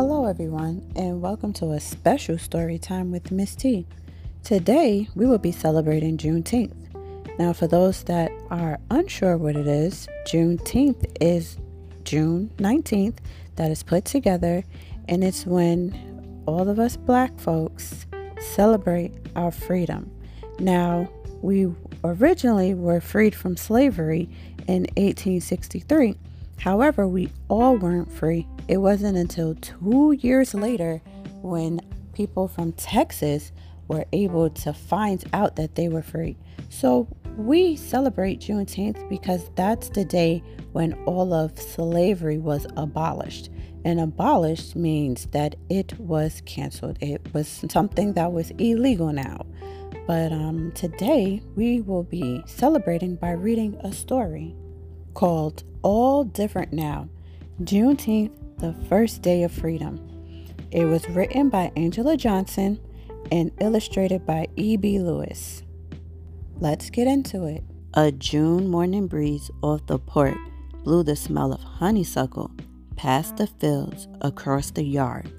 Hello, everyone, and welcome to a special story time with Miss T. Today, we will be celebrating Juneteenth. Now, for those that are unsure what it is, Juneteenth is June 19th that is put together, and it's when all of us black folks celebrate our freedom. Now, we originally were freed from slavery in 1863. However, we all weren't free. It wasn't until two years later when people from Texas were able to find out that they were free. So we celebrate Juneteenth because that's the day when all of slavery was abolished. And abolished means that it was canceled. It was something that was illegal now. But um, today we will be celebrating by reading a story called All Different Now Juneteenth, the First Day of Freedom. It was written by Angela Johnson and illustrated by E.B. Lewis. Let's get into it. A June morning breeze off the port blew the smell of honeysuckle past the fields across the yard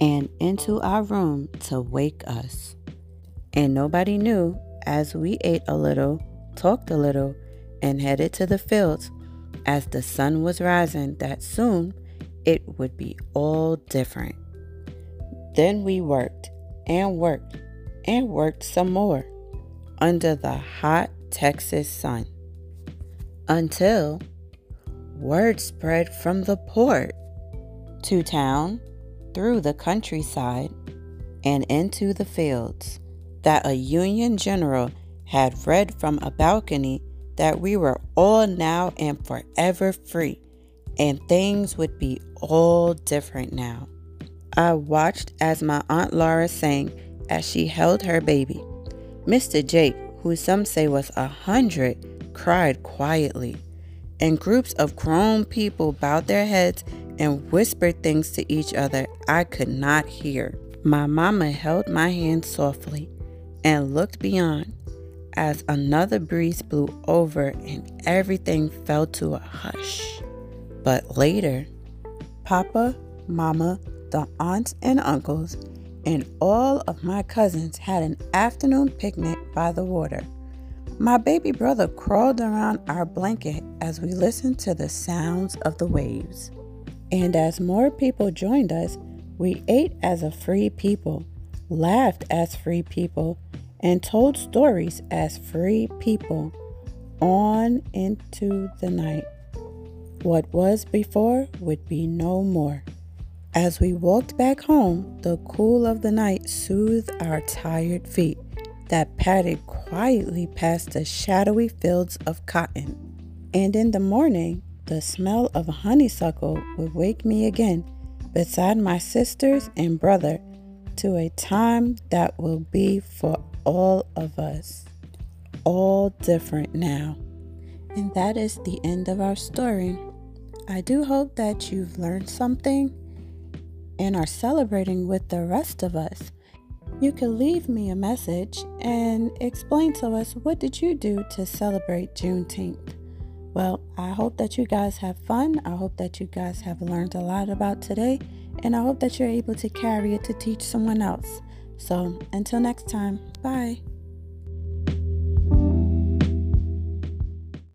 and into our room to wake us. And nobody knew as we ate a little, talked a little, and headed to the fields as the sun was rising that soon it would be all different. Then we worked and worked and worked some more under the hot Texas sun until word spread from the port to town, through the countryside, and into the fields that a Union general had read from a balcony that we were all now and forever free, and things would be all different now. I watched as my Aunt Laura sang as she held her baby. Mr. Jake, who some say was a hundred, cried quietly, and groups of grown people bowed their heads and whispered things to each other I could not hear. My mama held my hand softly and looked beyond as another breeze blew over and everything fell to a hush. But later, Papa, Mama, the aunts and uncles, and all of my cousins had an afternoon picnic by the water. My baby brother crawled around our blanket as we listened to the sounds of the waves. And as more people joined us, we ate as a free people, laughed as free people, and told stories as free people on into the night. What was before would be no more. As we walked back home, the cool of the night soothed our tired feet that padded quietly past the shadowy fields of cotton. And in the morning, the smell of honeysuckle would wake me again beside my sisters and brother to a time that will be for all of us, all different now. And that is the end of our story. I do hope that you've learned something and are celebrating with the rest of us. You can leave me a message and explain to us what did you do to celebrate Juneteenth. Well, I hope that you guys have fun. I hope that you guys have learned a lot about today, and I hope that you're able to carry it to teach someone else. So, until next time, bye.